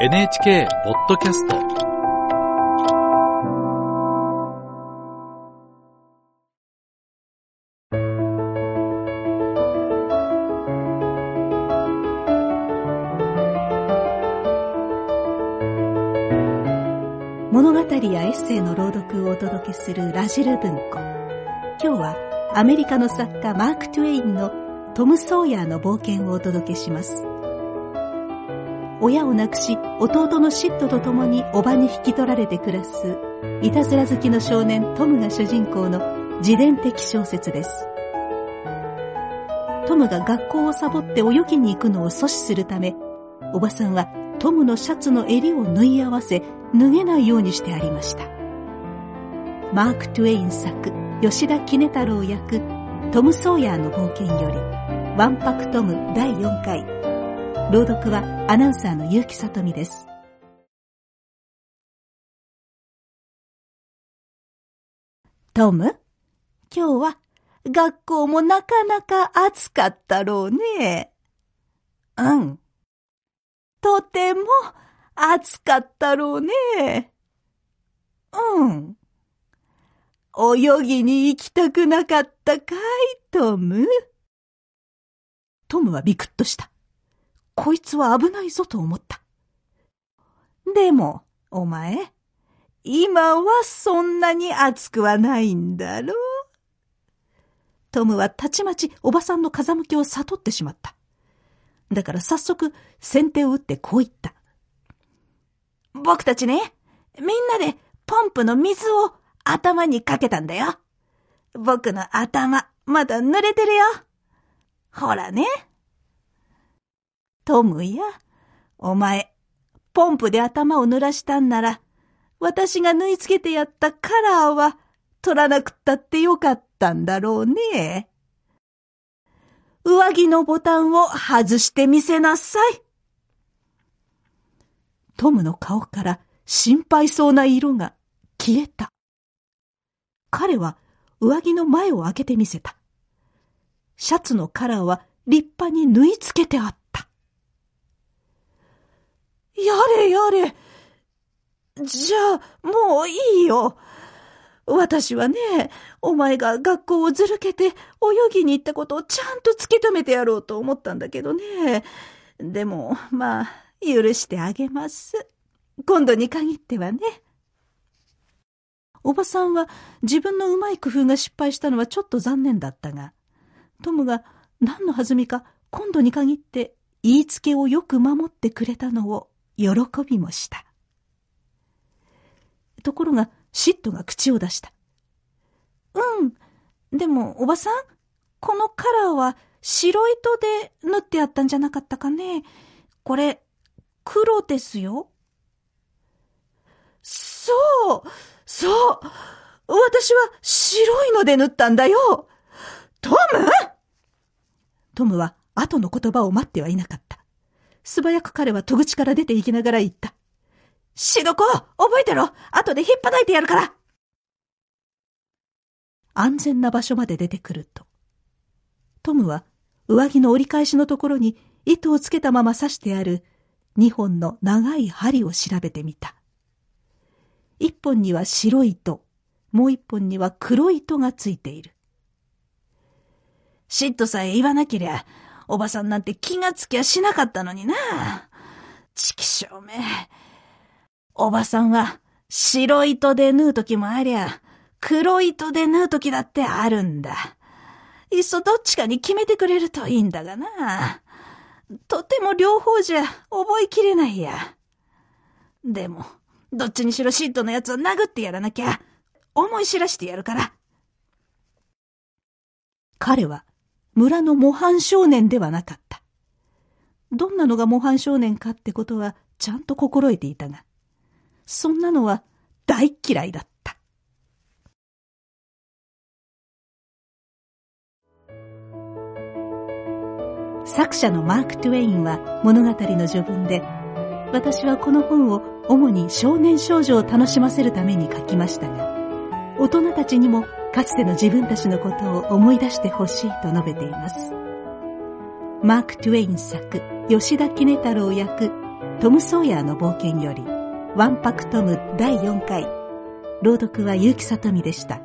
NHK ポッドキャスト物語やエッセイの朗読をお届けするラジル文庫。今日はアメリカの作家マーク・トゥエインのトム・ソーヤーの冒険をお届けします。親を亡くし弟のシットと共に叔母に引き取られて暮らすいたずら好きの少年トムが主人公の自伝的小説です。トムが学校をサボって泳ぎに行くのを阻止するためおばさんはトムのシャツの襟を縫い合わせ脱げないようにしてありました。マーク・トゥエイン作吉田杵太郎役トム・ソーヤーの冒険よりワンパクトム第4回朗読はアナウンサーの結城さとみですトム今日は学校もなかなか暑かったろうね。うん。とても暑かったろうね。うん。泳ぎに行きたくなかったかい、トム？トムはビクッとした。こいつは危ないぞと思った。でも、お前、今はそんなに暑くはないんだろ？うトムはたちまちおばさんの風向きを悟ってしまった。だから早速先手を打ってこう言った。僕たちね、みんなでポンプの水を頭にかけたんだよ。僕の頭、まだ濡れてるよ。ほらね。トムや、お前、ポンプで頭を濡らしたんなら、私が縫い付けてやったカラーは取らなくったってよかったんだろうね。上着のボタンを外してみせなさい。トムの顔から心配そうな色が消えた。彼は上着の前を開けてみせた。シャツのカラーは立派に縫い付けてあった。やれやれ。じゃあ、もういいよ。私はね、お前が学校をずるけて泳ぎに行ったことをちゃんと突き止めてやろうと思ったんだけどね。でも、まあ、許してあげます。今度に限ってはね。おばさんは自分のうまい工夫が失敗したのはちょっと残念だったが、トムが何の弾みか今度に限って言いつけをよく守ってくれたのを喜びもした。ところが、シットが口を出した。うん。でも、おばさんこのカラーは白糸で縫ってあったんじゃなかったかねこれ、黒ですよ。そうそう私は白いので縫ったんだよトム？トムは後の言葉を待ってはいなかった。素早く彼は戸口から出て行きながら言った。しどこ覚えてろ後で引っ叩いてやるから安全な場所まで出てくると、トムは上着の折り返しのところに糸をつけたまま刺してある二本の長い針を調べてみた。一本には白い糸、もう一本には黒い糸がついている。シットさえ言わなけりゃ、おばさんなんて気がつきゃしなかったのにな。ちきしょうめ。おばさんは白糸で縫うときもありゃ、黒糸で縫うときだってあるんだ。いっそどっちかに決めてくれるといいんだがな。とても両方じゃ覚えきれないや。でも、どっちにしろシットのやつを殴ってやらなきゃ、思い知らしてやるから。彼は村の模範少年ではなかった。どんなのが模範少年かってことはちゃんと心得ていたが、そんなのは大嫌いだった。作者のマーク・トゥエインは物語の序文で、私はこの本を主に少年少女を楽しませるために書きましたが、大人たちにもかつての自分たちのことを思い出してほしいと述べています。マーク・トゥエイン作、吉田杵太郎役、トム・ソーヤーの冒険より、ワンパクトム第4回。朗読は結城さとみでした。